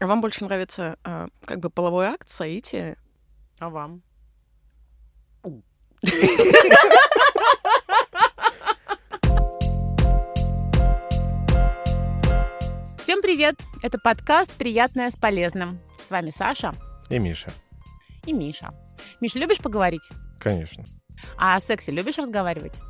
А вам больше нравится э, как бы половой акт, соитие? А вам? Всем привет! Это подкаст «Приятное с полезным». С вами Саша И Миша. и Миша. Миша, любишь поговорить? Конечно. А о сексе любишь разговаривать?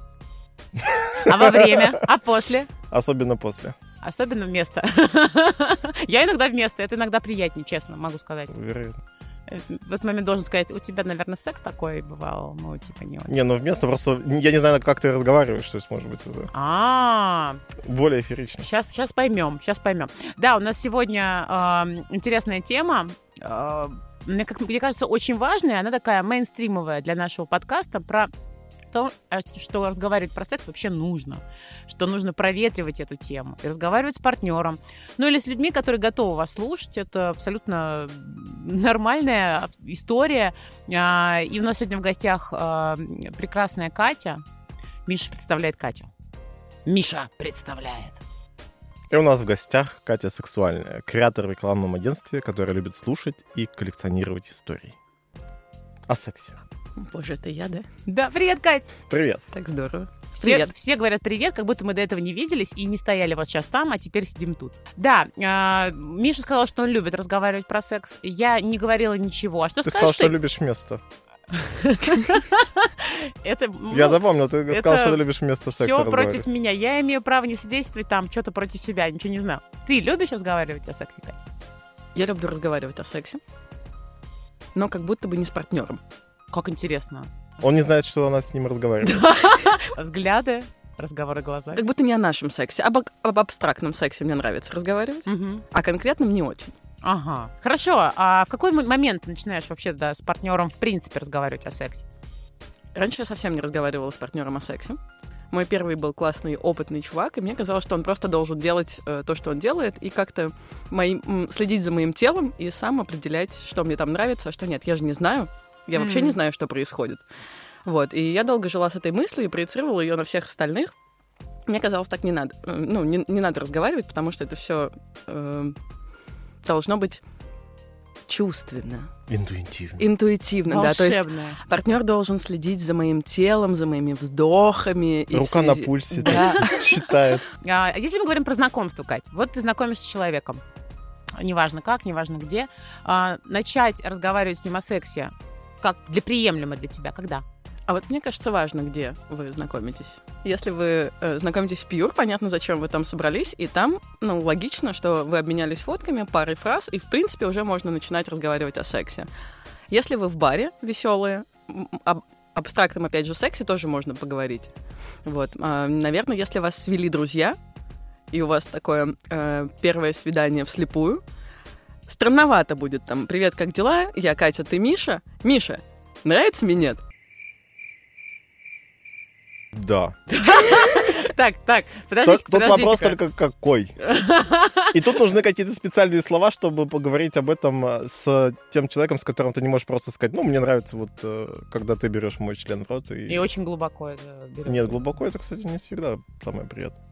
А во время? А после? Особенно после. Особенно вместо. Я иногда вместо. Это иногда приятнее, честно, могу сказать. Вероятно. Это- В этот момент должен сказать, у тебя, наверное, секс такой бывал, ну, типа, не очень. Не, ну вместо просто... Я не знаю, как ты разговариваешь, то есть, может быть, это А, более эфирично. Сейчас, сейчас поймем, сейчас поймем. Да, у нас сегодня э, интересная тема. э, мне, как, мне кажется, очень важная. Она такая мейнстримовая для нашего подкаста про то, э, что разговаривать про секс вообще нужно, что нужно проветривать эту тему и разговаривать с партнером, ну или с людьми, которые готовы вас слушать. Это абсолютно нормальная история. А, И у нас сегодня в гостях э, прекрасная Катя. Миша представляет Катю. Миша представляет. И у нас в гостях Катя Сексуальная, креатор в рекламном агентстве, которая любит слушать и коллекционировать истории. О сексе. Боже, это я, да? Да, привет, Кать. Привет. Так здорово. Все, Привет. все говорят привет, как будто мы до этого не виделись и не стояли вот сейчас там, а теперь сидим тут. Да, а, Миша сказал, что он любит разговаривать про секс. Я не говорила ничего. А что Ты сказал, что любишь место. Это Я ну, запомнил, ты это сказал, что ты любишь место секса все против меня. Я имею право не содействовать там, что-то против себя, ничего не знаю. Ты любишь разговаривать о сексе, Катя? Я люблю разговаривать о сексе, но как будто бы не с партнером. Как интересно. Он не знает, что она с ним разговаривает. Взгляды, разговоры глаза. Как будто не о нашем сексе, об, об абстрактном сексе мне нравится разговаривать, Мгм. а конкретном не очень. Ага. Хорошо. А в какой момент ты начинаешь вообще да, с партнером в принципе разговаривать о сексе? Раньше я совсем не разговаривала с партнером о сексе. Мой первый был классный, опытный чувак, и мне казалось, что он просто должен делать э, то, что он делает, и как-то моим, следить за моим телом и сам определять, что мне там нравится, а что нет. Я же не знаю. Я вообще не знаю, что происходит. Вот. И я долго жила с этой мыслью и проецировала ее на всех остальных. Мне казалось, так не надо. Э, Ну, не, не надо разговаривать, потому что это все должно быть чувственно, Интуитивно. интуитивно, да. То есть Волшебное. Партнер должен следить за моим телом, за моими вздохами. и Рука на связи- пульсе Да. считает. А, если мы говорим про знакомство, Кать, вот ты знакомишься с человеком, неважно как, неважно где, а, начать разговаривать с ним о сексе, как для приемлемо для тебя, когда? А вот мне кажется, важно, где вы знакомитесь. Если вы э, знакомитесь в Пьюр, понятно, зачем вы там собрались, и там, ну, логично, что вы обменялись фотками, парой фраз, и, в принципе, уже можно начинать разговаривать о сексе. Если вы в баре веселые, об абстрактном, опять же, сексе тоже можно поговорить. Вот. А, наверное, если вас свели друзья, и у вас такое э, первое свидание вслепую, странновато будет там «Привет, как дела? Я Катя, ты Миша? Миша, нравится минет?» Да. Так, так, подождите, Тут, вопрос только какой. И тут нужны какие-то специальные слова, чтобы поговорить об этом э, с тем человеком, с которым ты не можешь просто сказать, ну, мне нравится вот, э, когда ты берешь мой член в рот. И... И очень глубоко это берёт. Нет, глубоко это, кстати, не всегда самое приятное.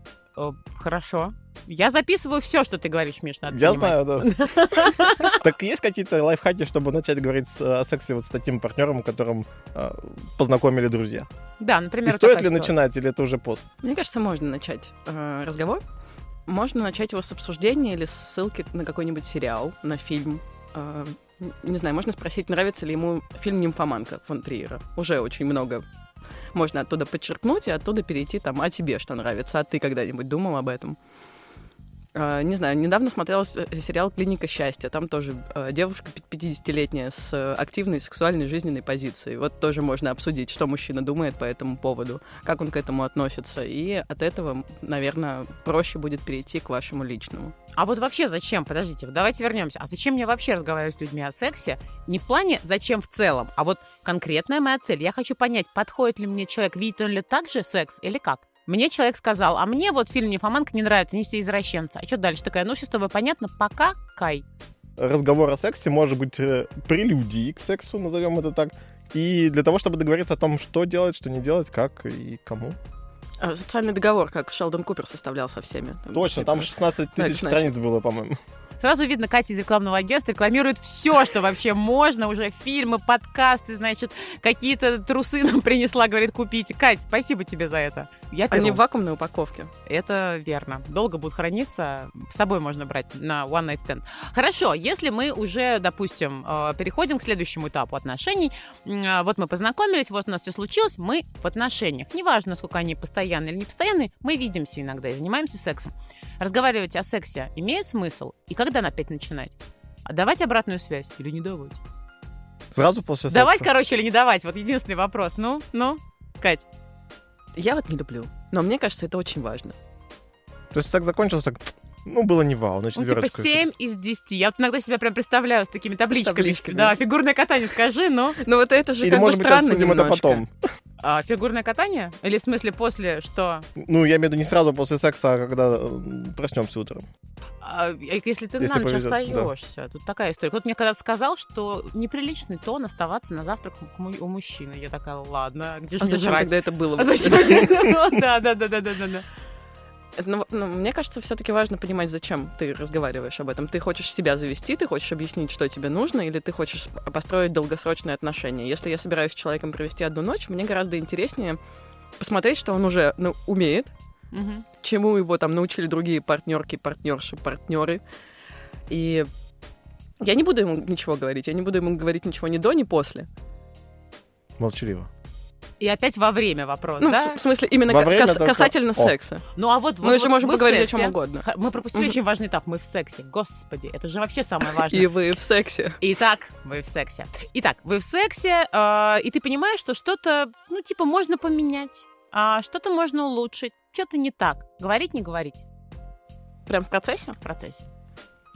Хорошо. Я записываю все, что ты говоришь, Миш, надо Я понимать. знаю, да. Так есть какие-то лайфхаки, чтобы начать говорить о сексе вот с таким партнером, которым э, познакомили друзья? Да, И например, стоит такая ли начинать, или это уже пост? Мне кажется, можно начать э, разговор. Можно начать его с обсуждения или с ссылки на какой-нибудь сериал, на фильм. Э, не знаю, можно спросить, нравится ли ему фильм «Нимфоманка» фон Триера. Уже очень много можно оттуда подчеркнуть и оттуда перейти там, а тебе что нравится, а ты когда-нибудь думал об этом? Э, Не знаю, недавно смотрела э, сериал «Клиника счастья». Там тоже э, девушка пи- 50-летняя с э, активной сексуальной жизненной позицией. Вот тоже можно обсудить, что мужчина думает по этому поводу, как он к этому относится. И от этого, наверное, проще будет перейти к вашему личному. А вот вообще зачем? Подождите, давайте вернемся. А зачем мне вообще разговаривать с людьми о сексе? Не в плане зачем в целом, а вот конкретная моя цель. Я хочу понять, подходит ли мне человек, видит он ли так же секс или как? Мне человек сказал, а мне вот фильм «Нимфоманка» не нравится, они все извращенцы. А что дальше? Такая, ну все с тобой понятно, пока, Кай. Разговор о сексе может быть э, прелюдией к сексу, назовем это так. И для того, чтобы договориться о том, что делать, что не делать, как и кому. А, Социальный договор, как Шелдон Купер составлял со всеми. Точно, типа, там 16 Так, тысяч страниц было, по-моему. Сразу видно, Катя из рекламного агентства рекламирует все, что вообще можно, уже фильмы, подкасты, значит, какие-то трусы нам принесла, говорит, купите. Кать, спасибо тебе за это. Я Они перу. в вакуумной упаковке. Это верно. Долго будут храниться. С собой можно брать на One Night Stand. Хорошо, если мы уже, допустим, э, переходим к следующему этапу отношений. Э, Вот мы познакомились, вот у нас все случилось, мы в отношениях. Неважно, насколько они постоянные или не постоянные, мы видимся иногда и занимаемся сексом. Разговаривать о сексе имеет смысл? И когда опять начинать? А давать обратную связь или не давать? Сразу после Давать, секса. короче, или не давать? Вот единственный вопрос. Ну, ну, Кать. Я вот не люблю. Но мне кажется, это очень важно. То есть так закончился, так, ну, было не вау, значит, Ну, типа верочка. 7 из 10. Я вот иногда себя прям представляю с такими табличками. табличками. Да, фигурное катание, скажи, ну. Но вот это же Или, как бы может быть, странно это немножко. потом. А, фигурное катание? Или в смысле после что? Ну, я имею в виду не сразу после секса, а когда э, проснемся утром. А, если ты Если на ночь повезет, да. остаешься. Тут такая история. Кто-то мне когда-то сказал, что неприличный тон оставаться на завтрак у мужчины. Я такая, ладно, а где же А мне зачем жрать? тогда это было? А зачем? Ну, Да, да, да, да, да, да, да. Ну, ну, мне кажется, все-таки важно понимать, зачем ты разговариваешь об этом. Ты хочешь себя завести, ты хочешь объяснить, что тебе нужно, или ты хочешь сп- построить долгосрочные отношения. Если я собираюсь с человеком провести одну ночь, мне гораздо интереснее посмотреть, что он уже ну, умеет, Мгм. чему его там научили другие партнерки, партнерши, партнеры. И я не буду ему ничего говорить. Я не буду ему говорить ничего ни до, ни после. Молчаливо. И опять во время вопрос, Ну, да? в смысле, именно Во кас- только- касательно О. секса. Ну а вот, Мы вот- же вот можем мы поговорить о сексе. чем угодно. Мы пропустили Мгм. очень важный этап. Мы в сексе. Господи, это же вообще самое важное. И вы в сексе. Итак, вы в сексе. Итак, вы в сексе, э, и ты понимаешь, что что-то, ну, типа, можно поменять, а что-то можно улучшить, что-то не так. Говорить, не говорить Прям в процессе? в процессе.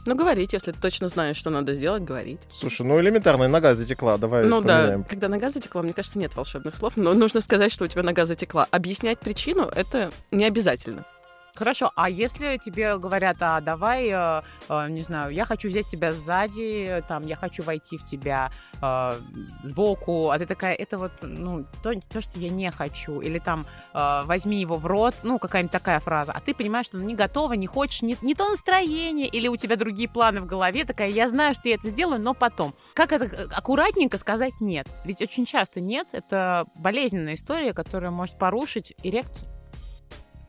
Ну, говорить, если ты точно знаешь, что надо сделать, говорить. Слушай, ну элементарная нога затекла, давай Ну да, поменяем. когда нога затекла, мне кажется, нет волшебных слов, но нужно сказать, что у тебя нога затекла. Объяснять причину — это не обязательно. Хорошо, а если тебе говорят, а давай, э, э, не знаю, я хочу взять тебя сзади, там, я хочу войти в тебя э, сбоку, а ты такая, это вот, ну, то, то, что я не хочу, или там, э, возьми его в рот, ну, какая-нибудь такая фраза, а ты понимаешь, что ну, не готова, не хочешь, не, не то настроение, или у тебя другие планы в голове, такая, я знаю, что я это сделаю, но потом. Как это э, аккуратненько сказать нет? Ведь очень часто нет, это болезненная история, которая может порушить эрекцию.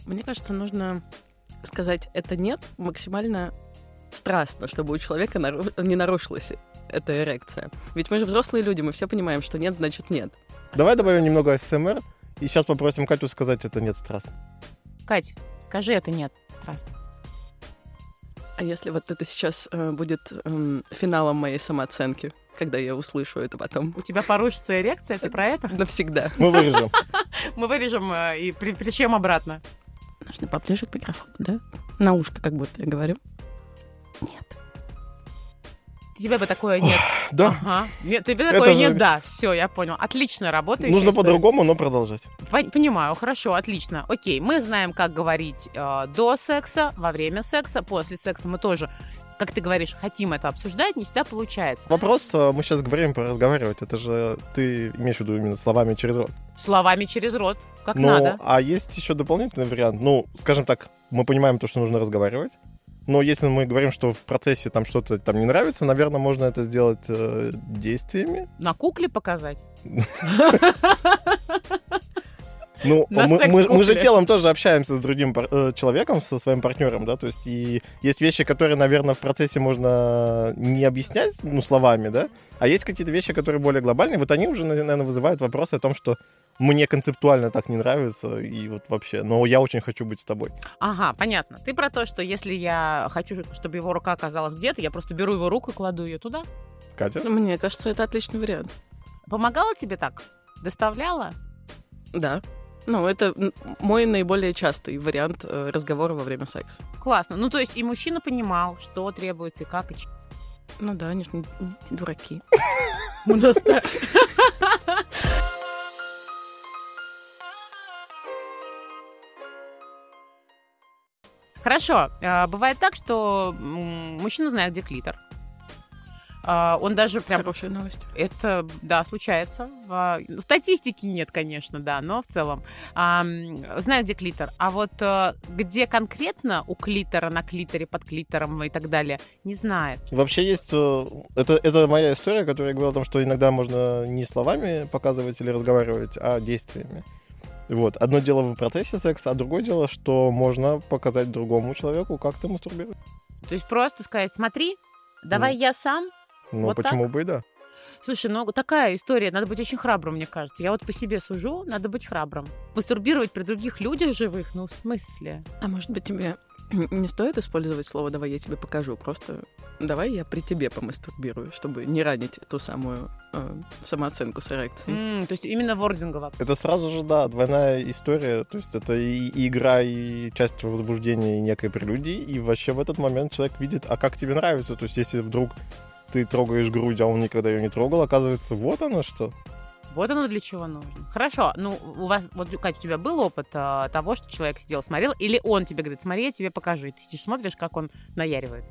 Мне кажется, нужно сказать это нет максимально страстно, чтобы у человека нару- не нарушилась эта эрекция. Ведь мы же взрослые люди, мы все понимаем, что нет, значит нет. Давай добавим немного СМР, и сейчас попросим Катю сказать это нет страстно. Кать, скажи это нет, страстно. А если вот это сейчас э, будет эм, финалом моей самооценки, когда я услышу это потом? У тебя порушится эрекция, ты про это? Навсегда. Мы вырежем. Мы вырежем э, и при, причем обратно. Нужно поближе к микрофону, да? На ушко, как будто я говорю. Нет. Тебе бы такое нет. Да, Ага. Нет, тебе Это такое же- нет, да. Все, я понял. Отлично работает. нужно по-другому, но продолжать. Понимаю, хорошо, отлично. Окей, мы знаем, как говорить э, до секса, во время секса, после секса. Мы тоже, как ты говоришь, хотим это обсуждать, не всегда получается. Вопрос, э, мы сейчас говорим про разговаривать, это же ты имеешь в виду именно словами через рот. Словами через рот, как Ну, надо. а есть еще дополнительный вариант. Ну, скажем так, мы понимаем то, что нужно разговаривать. Но если мы говорим, что в процессе там что-то там не нравится, наверное, можно это сделать э, действиями. На кукле показать. Ну, мы, мы- мы же телом тоже общаемся с другим пар- э, человеком, со своим партнером, да, то есть и есть вещи, которые, наверное, в процессе можно не объяснять, ну, словами, да, а есть какие-то вещи, которые более глобальные, вот они уже, наверное, вызывают вопросы о том, что мне концептуально так не нравится, и вот вообще, но я очень хочу быть с тобой. Ага, понятно. Ты про то, что если я хочу, чтобы его рука оказалась где-то, я просто беру его руку и кладу ее туда. Катя? Мне кажется, это отличный вариант. Помогала тебе так? Доставляла? Да. Ну, это мой наиболее частый вариант э, разговора во время секса. Классно. Ну, то есть и мужчина понимал, что требуется как, и Ну да, они же не, дураки. Хорошо. А, Бывает так, что мужчина знает, где клитор. А, он даже прям... Хорошая новость. Это, да, случается. А, Статистики нет, конечно, да, но в целом. А, знаю, где клитор. А вот э, где конкретно у клитора, на клиторе, под клитором и так далее, не знает. Вообще есть... э, Это, это моя история, которая я говорил о том, что иногда можно не словами показывать или разговаривать, а действиями. Вот. Одно дело в процессе секса, а другое дело, что можно показать другому человеку, как ты мастурбируешь. То есть просто сказать, смотри, давай я сам. Ну, Вот почему бы и да. Слушай, ну такая история, надо быть очень храбрым, мне кажется. Я вот по себе сужу, надо быть храбрым. Мастурбировать при других людях живых, ну в смысле? А может быть, тебе не стоит использовать слово «давай я тебе покажу», просто «давай я при тебе помастурбирую», чтобы не ранить ту самую э, самооценку с эрекцией. М, то есть именно вордингово. Это сразу же, да, двойная история. То есть это и, и игра, и часть возбуждения, и некой прелюдии. И вообще в этот момент человек видит, а как тебе нравится. То есть если вдруг ты трогаешь грудь, а он никогда ее не трогал, оказывается, вот оно что. Вот оно для чего нужно. Хорошо, ну у вас, вот, Катя, у тебя был опыт а, того, что человек сделал, смотрел, или он тебе говорит, смотри, я тебе покажу, и ты смотришь, как он наяривает.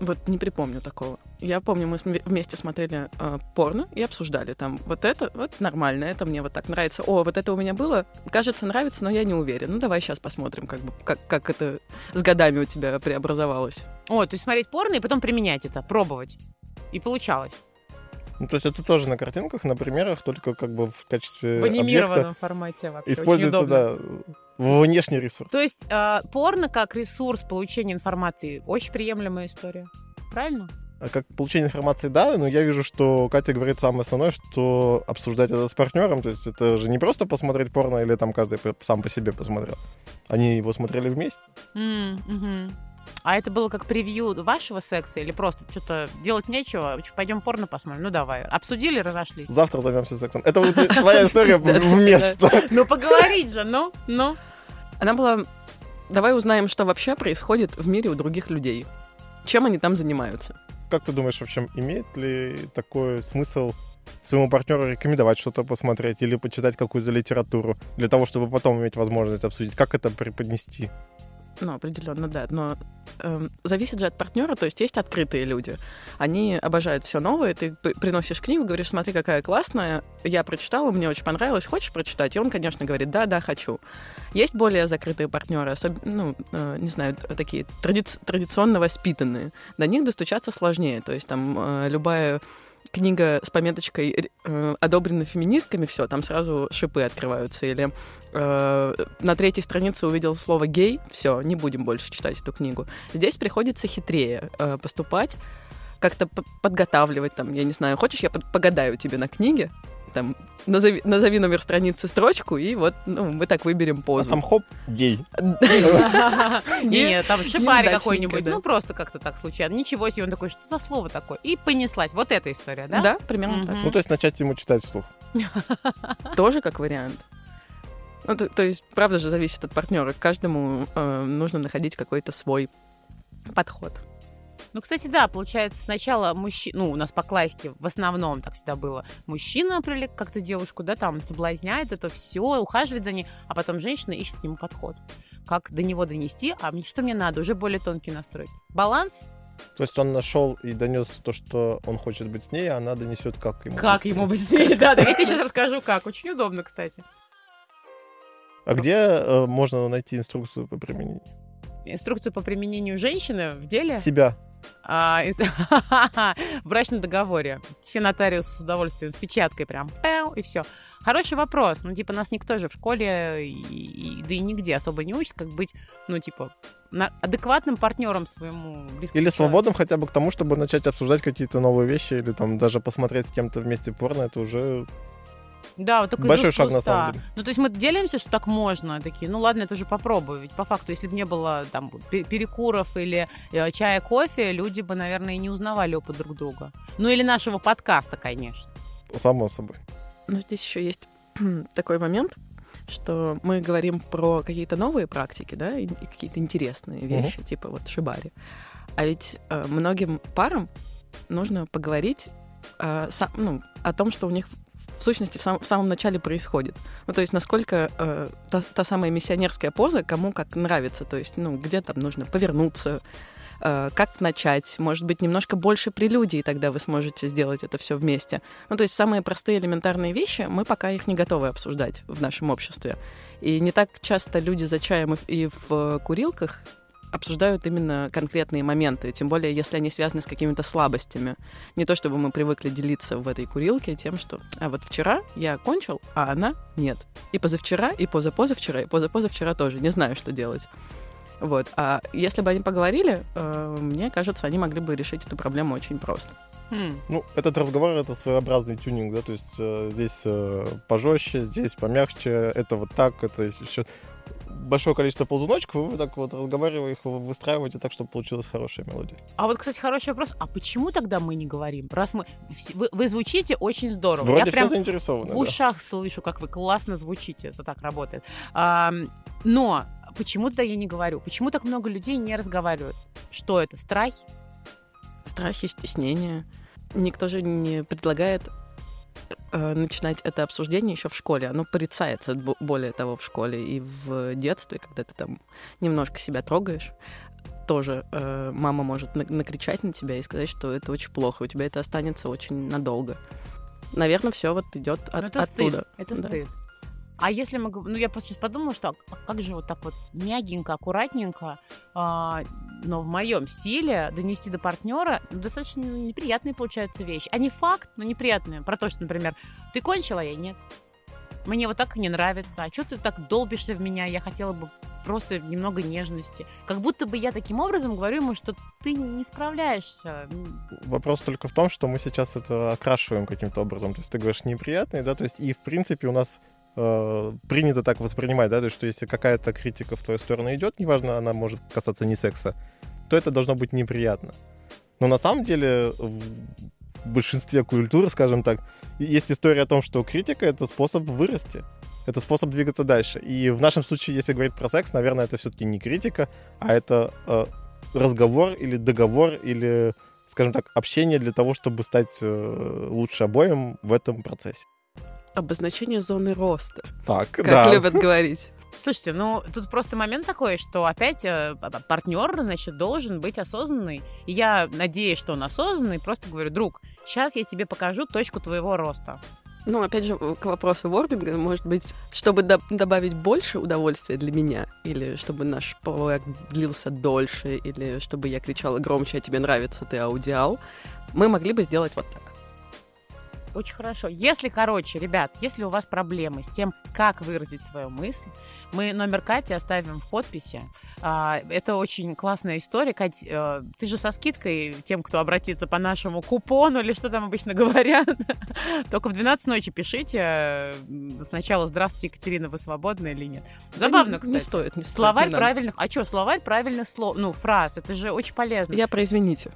Вот не припомню такого. Я помню, мы вместе смотрели э, порно и обсуждали там вот это, вот нормально, это мне вот так нравится. О, вот это у меня было, кажется, нравится, но я не уверен. Ну давай сейчас посмотрим, как бы как, как это с годами у тебя преобразовалось. О, то есть смотреть порно и потом применять это, пробовать. И получалось. Ну, то есть это тоже на картинках, на примерах, только как бы в качестве В объекта анимированном формате вообще. очень используется, удобно. да, внешний ресурс. То есть э, порно как ресурс получения информации очень приемлемая история. Правильно? А как получение информации, да, но я вижу, что Катя говорит самое основное, что обсуждать это с партнером, то есть это же не просто посмотреть порно или там каждый сам по себе посмотрел. Они его смотрели вместе. Мгм. А это было как превью вашего секса или просто что-то делать нечего? Пойдем порно посмотрим? Ну давай. Обсудили, разошлись. Завтра займемся сексом. Это вот твоя история вместо. Ну поговорить же, ну, ну. Она была... Давай узнаем, что вообще происходит в мире у других людей. Чем они там занимаются. Как ты думаешь, в общем, имеет ли такой смысл своему партнеру рекомендовать что-то посмотреть или почитать какую-то литературу для того, чтобы потом иметь возможность обсудить, как это преподнести? Ну, определенно, да. Но эм, зависит же от партнера, то есть есть открытые люди. Они обожают все новое. Ты приносишь книгу, говоришь, смотри, какая классная. Я прочитала, мне очень понравилось. Хочешь прочитать? И он, конечно, говорит, да, да, хочу. Есть более закрытые партнеры, особ- ну, э, не знаю, такие тради- традиционно воспитанные. До них достучаться сложнее. То есть там э, любая книга с пометочкой э, одобрена феминистками, все, там сразу шипы открываются. Или э, на третьей странице увидел слово гей, все, не будем больше читать эту книгу. Здесь приходится хитрее э, поступать, как-то подготавливать, там, я не знаю, хочешь, я погадаю тебе на книге, там, назови, назови номер страницы, строчку, и вот ну, мы так выберем А позу. там хоп, гей. Не, там шипарь какой-нибудь, ну просто как-то так случайно. Ничего себе, он такой, что за слово такое? И понеслась. Вот эта история, да? Да, примерно так. Ну, то есть начать ему читать вслух. Тоже как вариант. Ну, то, то есть, правда же, зависит от партнера. Каждому э, нужно находить какой-то свой подход. Ну, кстати, да, получается, сначала мужчина, ну, у нас по классике в основном так всегда было. Мужчина привлек как-то девушку, да, там, соблазняет это все, ухаживает за ней, а потом женщина ищет к нему подход. Как до него донести, а мне что мне надо? Уже более тонкий настройки. Баланс? То есть он нашел и донес то, что он хочет быть с ней, а она донесет, как ему Как быть ему быть с ней? Да, да, я тебе сейчас расскажу, как. Очень удобно, кстати. А где э, можно найти инструкцию по применению? Инструкцию по применению женщины в деле Себя. А, в брачном договоре. Все нотариусы с удовольствием, с печаткой прям, пяу, и все. Хороший вопрос. Ну, типа, нас никто же в школе, и, и- да и нигде особо не учит, как быть, ну, типа, на- адекватным партнером своему близкому Или человеку. свободным хотя бы к тому, чтобы начать обсуждать какие-то новые вещи, или там даже посмотреть с кем-то вместе порно, это уже Да, вот только из большой шаг на самом деле. Ну, то есть мы делимся, что так можно. Такие, ну ладно, это же попробую. Ведь по факту, если бы не было там пе- перекуров или э, чая, кофе, люди бы, наверное, и не узнавали опыт друг друга. Ну, или нашего подкаста, конечно. Само собой. Но здесь еще есть такой момент, что мы говорим про какие-то новые практики, да, и какие-то интересные вещи, типа вот шибари. А ведь э, многим парам нужно поговорить э, са- ну, о том, что у них в сущности в, сам- в самом начале происходит. Ну, то есть насколько э, та, та самая миссионерская поза кому как нравится. То есть, ну, где там нужно повернуться, э, как начать, может быть, немножко больше прелюдий, тогда вы сможете сделать это все вместе. Ну, то есть самые простые элементарные вещи, мы пока их не готовы обсуждать в нашем обществе. И не так часто люди за чаем и в курилках обсуждают именно конкретные моменты, тем более, если они связаны с какими-то слабостями. Не то, чтобы мы привыкли делиться в этой курилке тем, что а вот вчера я кончил, а она нет. И позавчера, и позапозавчера, и позапозавчера тоже. Не знаю, что делать. Вот. А если бы они поговорили, э, мне кажется, они могли бы решить эту проблему очень просто. Хм. Ну, этот разговор это своеобразный тюнинг, да, то есть э, здесь э, пожестче, здесь помягче, это вот так, это еще большое количество ползуночков, и вы так вот разговаривая их выстраиваете так, чтобы получилась хорошая мелодия. А вот, кстати, хороший вопрос. А почему тогда мы не говорим? Раз мы... Вы, вы звучите очень здорово. Вроде Я все заинтересованы. В ушах да. слышу, как вы классно звучите. Это так работает. А, но почему тогда я не говорю? Почему так много людей не разговаривают? Что это? Страхи? Страхи, стеснение. Никто же не предлагает начинать это обсуждение еще в школе. Оно порицается, более того, в школе и в детстве, когда ты там немножко себя трогаешь. Тоже э, мама может на- накричать на тебя и сказать, что это очень плохо, у тебя это останется очень надолго. Наверное, все вот идет от, это оттуда. Стыд. Это да. стыд. А если мы... Ну, я просто сейчас подумала, что а как же вот так вот мягенько, аккуратненько, а, но в моем стиле донести до партнера ну, достаточно неприятные получаются вещи. А не факт, но неприятные. Про то, что, например, ты кончила, а я нет. Мне вот так не нравится. А что ты так долбишься в меня? Я хотела бы просто немного нежности. Как будто бы я таким образом говорю ему, что ты не справляешься. Вопрос только в том, что мы сейчас это окрашиваем каким-то образом. То есть ты говоришь неприятный, да, то есть и в принципе у нас э, принято так воспринимать, да, то есть что если какая-то критика в твою сторону идет, неважно, она может касаться не секса, то это должно быть неприятно. Но на самом деле в большинстве культур, скажем так, есть история о том, что критика — это способ вырасти. Это способ двигаться дальше. И в нашем случае, если говорить про секс, наверное, это все-таки не критика, а это э, разговор или договор или, скажем так, общение для того, чтобы стать э, лучше обоим в этом процессе обозначение зоны роста. Так, как да. любят говорить. Слушайте, ну тут просто момент такой, что опять э, партнер, значит, должен быть осознанный. И я надеюсь, что он осознанный, просто говорю, друг, сейчас я тебе покажу точку твоего роста. Ну, опять же, к вопросу вординга, может быть, чтобы до- добавить больше удовольствия для меня, или чтобы наш половой длился дольше, или чтобы я кричала громче, а тебе нравится, ты аудиал, мы могли бы сделать вот так. Очень хорошо. Если, короче, ребят, если у вас проблемы с тем, как выразить свою мысль, мы номер Кати оставим в подписи. А, это очень классная история. Кать, э, ты же со скидкой тем, кто обратится по нашему купону или что там обычно говорят. Только в 12 ночи пишите сначала «Здравствуйте, Екатерина, вы свободны или нет?» Забавно, кстати. Не стоит, не стоит. Словарь правильных... А что, словарь правильных слов, ну, фраз, это же очень полезно. Я произвините.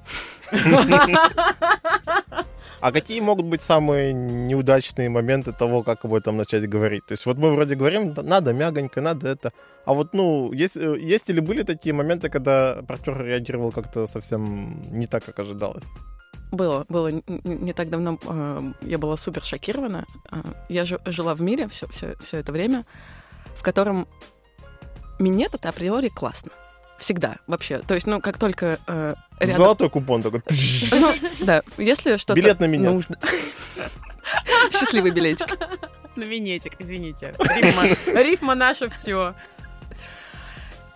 А какие могут быть самые неудачные моменты того, как об этом начать говорить? То есть вот мы вроде говорим, надо мягонько, надо это. А вот, ну, есть, э, есть или были такие моменты, когда партнер реагировал как-то совсем не так, как ожидалось? Было, было не так давно. Э, я была супер шокирована. Э, я жила в мире все, все, все это время, в котором минет это априори классно. Всегда, вообще. То есть, ну, как только э, рядом... Золотой купон такой. Ну, да, если что-то... Билет на меня. Нужно... Счастливый билетик. На минетик, извините. Рифма, рифма наша все.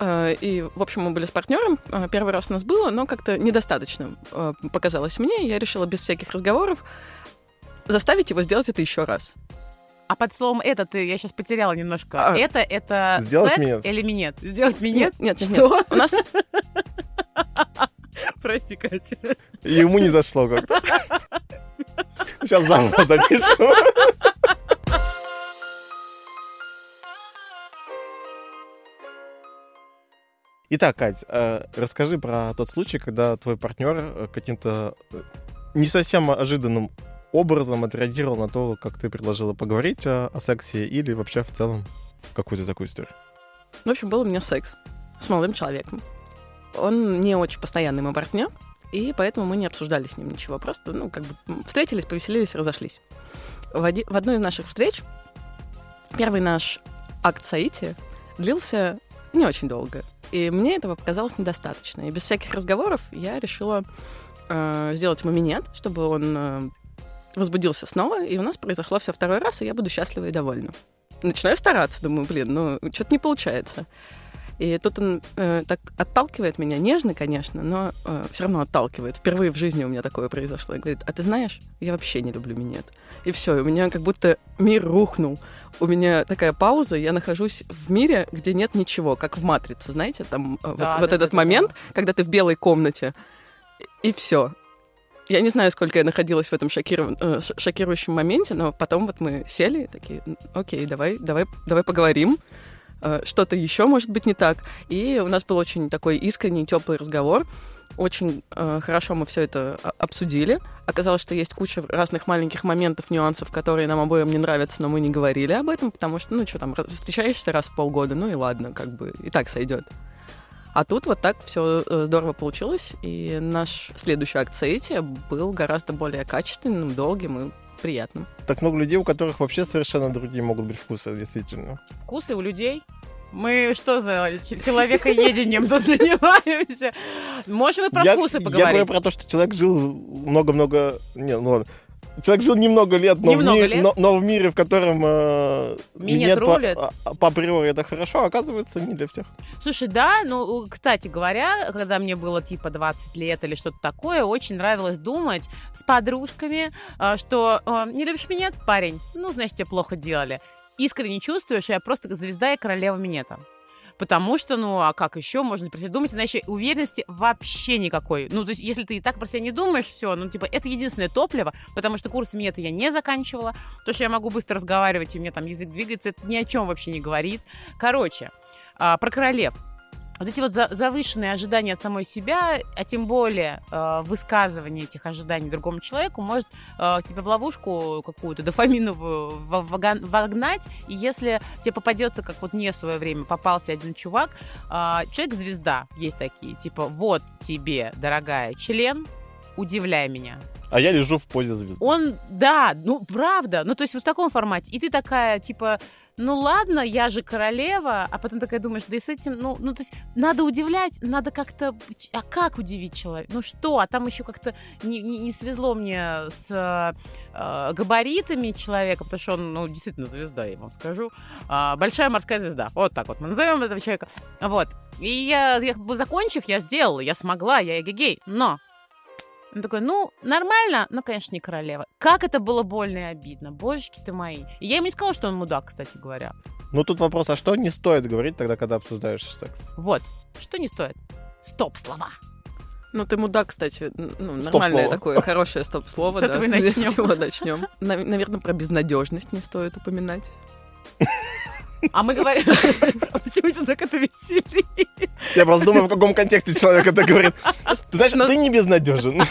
Э, и, в общем, мы были с партнером. Э, первый раз у нас было, но как-то недостаточно э, показалось мне. Я решила без всяких разговоров заставить его сделать это еще раз. А под словом это ты, я сейчас потеряла немножко. А, это это Сделать секс минет. или минет? Сделать минет? Нет, нет, Что? Нет. У нас... Прости, Катя. Ему не зашло как-то. Сейчас заново запишу. Итак, Кать, э, расскажи про тот случай, когда твой партнер э, каким-то э, не совсем ожиданным образом отреагировал на то, как ты предложила поговорить о, о сексе или вообще в целом какую-то такую историю? В общем, был у меня секс с молодым человеком. Он не очень постоянный мой партнер, и поэтому мы не обсуждали с ним ничего. Просто, ну, как бы встретились, повеселились, разошлись. В, оди... в одной из наших встреч первый наш акт Саити длился не очень долго. И мне этого показалось недостаточно. И без всяких разговоров я решила э, сделать ему минет, чтобы он э, возбудился снова, и у нас произошло все второй раз, и я буду счастлива и довольна. Начинаю стараться, думаю, блин, ну что-то не получается. И тут он э, так отталкивает меня, нежно, конечно, но э, все равно отталкивает. Впервые в жизни у меня такое произошло. И говорит, а ты знаешь, я вообще не люблю минет. И все, у меня как будто мир рухнул. У меня такая пауза, я нахожусь в мире, где нет ничего, как в «Матрице», знаете, там э, Да, вот, да, вот да, этот да, момент, да. когда ты в белой комнате, и все. Я не знаю, сколько я находилась в этом шокиров- э, шокирующем моменте, но потом вот мы сели, такие, «М, окей, давай, давай, давай поговорим. Э, Что-то еще может быть не так. И у нас был очень такой искренний, теплый разговор. Очень э, хорошо мы все это о- обсудили. Оказалось, что есть куча разных маленьких моментов, нюансов, которые нам обоим не нравятся, но мы не говорили об этом, потому что, ну что там, встречаешься раз в полгода, ну и ладно, как бы и так сойдет. А тут вот так все здорово получилось, и наш следующий акт соития был гораздо более качественным, долгим и приятным. Так много людей, у которых вообще совершенно другие могут быть вкусы, действительно. Вкусы у людей. Мы что за человекоедением тут занимаемся? Можем и про я, вкусы я поговорить. говорю про то, что человек жил много-много... Не, ну ладно. Человек жил немного лет, но, Немного в, ми- лет. Но, но в мире, в котором э, Минет по- рулит. а- а- по, априори это хорошо, оказывается, не для всех. Слушай, да, ну, кстати говоря, когда мне было типа 20 лет или что-то такое, очень нравилось думать с подружками, а, что а, не любишь минет, парень? Ну, значит, тебе плохо делали. Искренне чувствуешь, что я просто звезда и королева минета. Потому что, ну, а как еще можно про себя думать, иначе уверенности вообще никакой. Ну, то есть, если ты и так про себя не думаешь, все, ну, типа, это единственное топливо, потому что курс минета я не заканчивала, то, что я могу быстро разговаривать, и у меня там язык двигается, это ни о чем вообще не говорит. Короче, а, про королев. Вот эти вот за- завышенные ожидания от самой себя, а тем более э, высказывание этих ожиданий другому человеку может э, тебя в ловушку какую-то дофаминовую вогнать. И если тебе попадется, как вот мне в свое время попался один чувак, э, человек-звезда, есть такие, типа, вот тебе, дорогая, член, удивляй меня. А я лежу в позе звезды. Он, да, ну, правда, ну, то есть вот в таком формате. И ты такая, типа, ну, ладно, я же королева, а потом такая думаешь, да и с этим, ну, ну, то есть надо удивлять, надо как-то, а как удивить человека? Ну, что? А там еще как-то не, не, не свезло мне с э, габаритами человека, потому что он, ну, действительно звезда, я вам скажу. А, большая морская звезда, вот так вот мы назовем этого человека. Вот. И я, я закончив, я сделала, я смогла, я эгегей, но он такой, ну, нормально, но, конечно, не королева. Как это было больно и обидно, божечки ты мои. И я ему не сказала, что он мудак, кстати говоря. Ну тут вопрос, а что не стоит говорить тогда, когда обсуждаешь секс? Вот, что не стоит. Стоп, слова. Ну, ты мудак, кстати, ну, нормальное такое, хорошее стоп-слово, С да, этого и с начнем. него начнем. Наверное, про безнадежность не стоит упоминать. А мы говорим, а почему тебя так это веселит? Я просто думаю, в каком контексте человек это говорит. Ты знаешь, Ну- ты не безнадежен.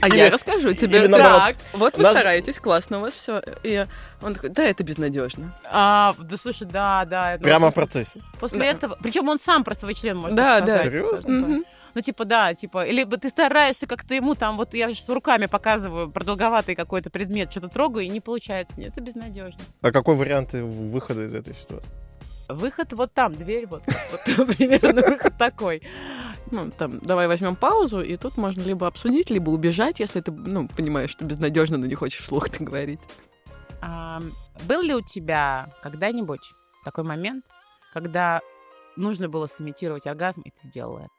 А я расскажу тебе. Так, вот вы стараетесь, классно у вас все. И он такой, да, это безнадежно. А, да слушай, да, да. Прямо в процессе. После Да. этого, причем он сам про свой член может Да, так да. сказать. Серьезно? Ну, типа, да, типа, либо ты стараешься как-то ему там, вот я руками показываю продолговатый какой-то предмет, что-то трогаю, и не получается. Нет, это безнадежно. А какой вариант выхода из этой ситуации? Выход вот там, дверь вот, вот примерно выход такой. Ну, там, давай возьмем паузу, и тут можно либо обсудить, либо убежать, если ты, ну, понимаешь, что безнадежно, но не хочешь вслух это говорить. А, был ли у тебя когда-нибудь такой момент, когда нужно было сымитировать оргазм, и ты сделала это?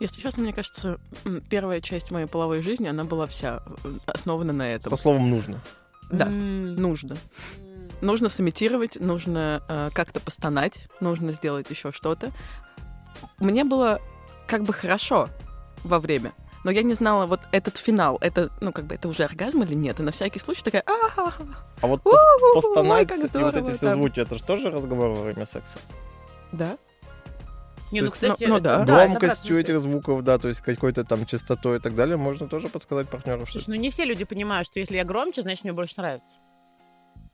Если честно, мне кажется, первая часть моей половой жизни, она была вся э, основана на этом. Со словом «нужно». Да. М. Нужно. Нужно сымитировать, нужно э, как-то постонать, нужно сделать еще что-то. Мне было как бы хорошо во время, но я не знала вот этот финал, это, ну, как бы, это уже оргазм или нет. И на всякий случай такая, а А вот постонать и вот эти все звуки, это же тоже разговор во время секса? да. Не, ну, есть, кстати, ну, ну да. Громкостью обратная этих звуков, да, то есть какой-то там частотой и так далее, можно тоже подсказать партнеру, что Слушай, ну не все люди понимают, что если я громче, значит, мне больше нравится.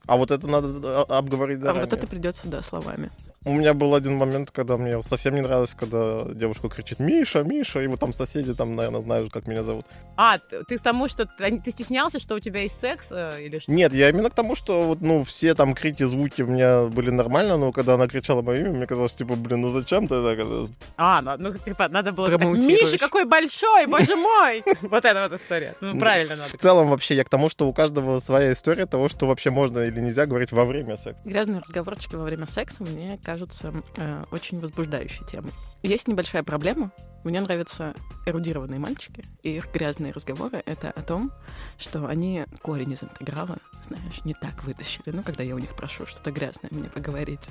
А вот это надо а, обговорить А заранее. вот это придется, да, словами. У меня был один момент, когда мне совсем не нравилось, когда девушка кричит «Миша, Миша», и вот там соседи там, наверное, знают, как меня зовут. А, ты к тому, что ты стеснялся, что у тебя есть секс э, или что? Нет, я именно к тому, что вот, ну, все там крики, звуки у меня были нормально, но когда она кричала мое имя, мне казалось, типа, блин, ну зачем ты так? это?» А, ну, ну, типа, надо было так. Миша, какой большой, боже мой! Вот эта вот история. Ну, Ну, правильно надо. В целом вообще я к тому, что у каждого своя история того, что вообще можно или нельзя говорить во время секса. Грязные разговорчики во время секса мне кажутся э, очень возбуждающей темой. Есть небольшая проблема. Мне нравятся эрудированные мальчики, и их грязные разговоры — это о том, что они корень из интеграла, знаешь, не так вытащили. Ну, когда я у них прошу что-то грязное мне поговорить.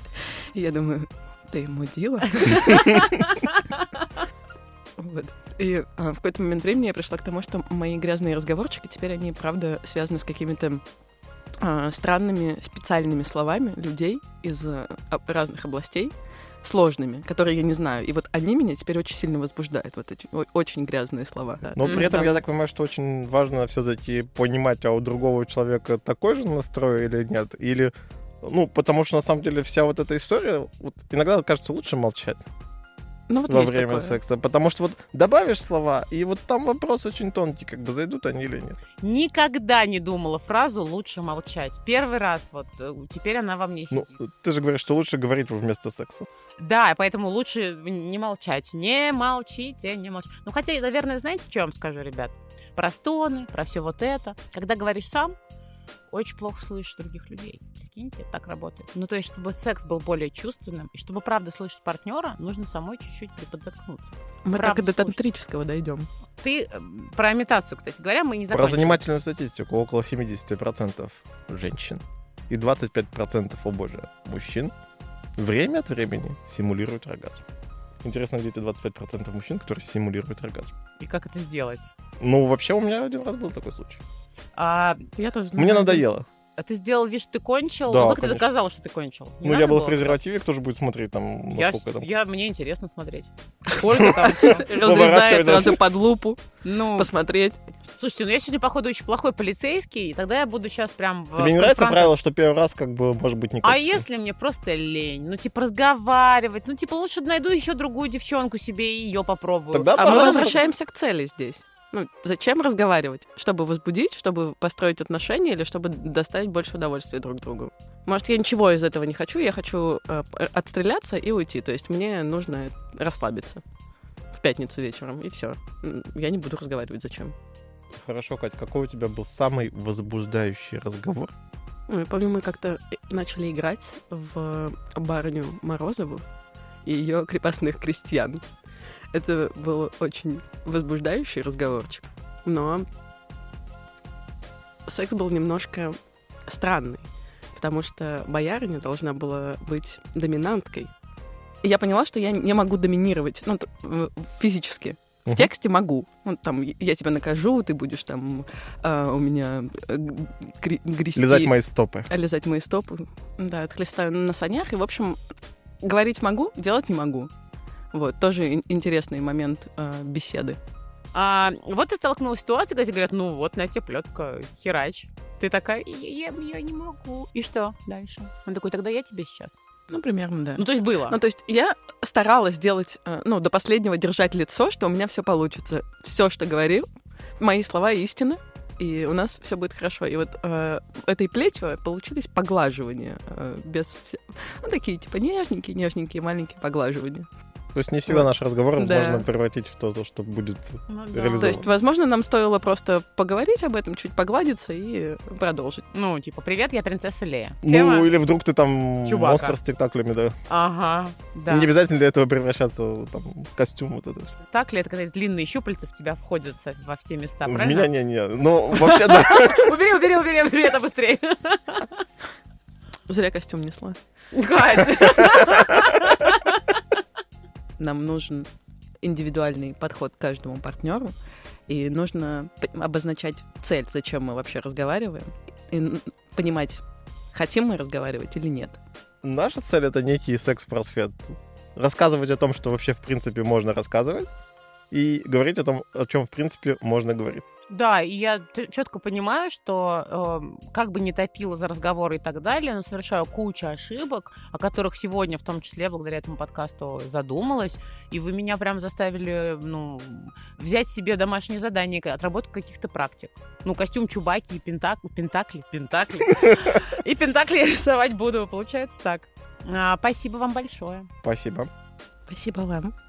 Я думаю, ты мудила? Вот. И а, в какой-то момент времени я пришла к тому, что мои грязные разговорчики теперь они, правда, связаны с какими-то странными специальными словами людей из а, об- разных областей, сложными, которые я не знаю. И вот они меня теперь очень сильно возбуждают, вот эти очень грязные слова. Но при этом Да. я так понимаю, что очень важно все-таки понимать, а у другого человека такой же настрой или нет. Или, ну, потому что на самом деле вся вот эта история, вот иногда кажется лучше молчать Ну вот во время такое. секса. Потому что вот добавишь слова, и вот там вопрос очень тонкий, как бы зайдут они или нет. Никогда не думала фразу «лучше молчать». Первый раз вот, э, теперь она во мне Ну, сидит. ты же говоришь, что лучше говорить вместо секса. Да, поэтому лучше не молчать. Не молчите, не молчите. Ну, хотя, наверное, знаете, что я вам скажу, ребят? Про стоны, про все вот это. Когда говоришь сам, очень плохо слышишь других людей. Прикиньте, так работает. Ну, то есть, чтобы секс был более чувственным, и чтобы правда слышать партнера, нужно самой чуть-чуть приподзаткнуться. Мы Правда, так и до тантрического дойдем. Ты э, про имитацию, кстати говоря, мы не Про закончили. занимательную статистику. Около 70% женщин и 25%, о боже, мужчин время от времени симулируют оргазм. Интересно, где эти 25% мужчин, которые симулируют оргазм? И как это сделать? Ну, вообще, у меня один раз был такой случай. А, Я тоже знаю. Мне надоело. а ты сделал вид, что ты кончил? Да, ну, как ты конечно. доказал, что ты кончил? Не ну, я был в презервативе, кто же будет смотреть там, Я, насколько там... я, мне интересно смотреть. Сколько там под лупу, Ну, посмотреть. слушайте, ну я сегодня, походу, очень плохой полицейский, и тогда я буду сейчас прям... Тебе не нравится правило, что первый раз как бы может быть не А если мне просто лень? Ну, типа, разговаривать. Ну, типа, лучше найду еще другую девчонку себе и ее попробую. Тогда А мы возвращаемся к цели здесь. Ну, зачем разговаривать? Чтобы возбудить, чтобы построить отношения или чтобы доставить больше удовольствия друг другу? Может, я ничего из этого не хочу, я хочу э, отстреляться и уйти. То есть мне нужно расслабиться в пятницу вечером, и все. Я не буду разговаривать. Зачем? Хорошо, Кать, какой у тебя был самый возбуждающий разговор? Ну, я помню, мы как-то начали играть в барыню Морозову и ее крепостных крестьян. Это был очень возбуждающий разговорчик, но секс был немножко странный, потому что боярыня должна была быть доминанткой. И я поняла, что я не могу доминировать, ну, физически. В тексте могу. Ну, там, я тебя накажу, ты будешь там а, у меня э, гри- грести... Лизать мои стопы. Лизать мои стопы. Да, отхлестаю на санях. И, в общем, говорить могу, делать не могу. Вот, тоже ин- интересный момент э, беседы. А, вот ты столкнулась с ситуацией, когда тебе говорят, ну, вот, на тебе плетка, херач. Ты такая, я, я- не могу. И что дальше? Он такой, тогда я тебе сейчас. Ну, примерно, да. Ну, то есть было. Ну, то есть я старалась делать, э, ну, до последнего держать лицо, что у меня все получится. Все, что говорил, мои слова истины, и у нас все будет хорошо. И вот э, этой плетью получились поглаживания э, без... Ну, такие, типа, нежненькие, нежненькие, маленькие поглаживания. То есть не всегда наш разговор Да. можно превратить в то, то, что будет Ну, да. реализовано. То есть, возможно, нам стоило просто поговорить об этом, чуть погладиться и продолжить. Ну, типа, привет, я принцесса Лея. Ну, Тема? или вдруг ты там Чубака. монстр с спектаклями, да. Ага, да. Не обязательно для этого превращаться в там, костюм вот это. Так ли это, когда длинные щупальца в тебя входят во все места, В правильно? меня не-не. Ну, вообще, да. Убери, убери, убери, убери это быстрее. Зря костюм несла. Катя. Нам нужен индивидуальный подход к каждому партнеру, и нужно обозначать цель, зачем мы вообще разговариваем, и понимать, хотим мы разговаривать или нет. Наша цель — это некий секс-просвет. Рассказывать о том, что вообще, в принципе, можно рассказывать, и говорить о том, о чем, в принципе, можно говорить. Да, и я четко понимаю, что э, как бы не топила за разговоры и так далее, но совершаю кучу ошибок, о которых сегодня, в том числе, благодаря этому подкасту, задумалась. И вы меня прям заставили, ну, взять себе домашнее задание, отработку каких-то практик. Ну, костюм Чубаки и пентак, пентакли, пентакли. И пентакли рисовать буду, получается так. А, спасибо вам большое. Спасибо. Спасибо вам.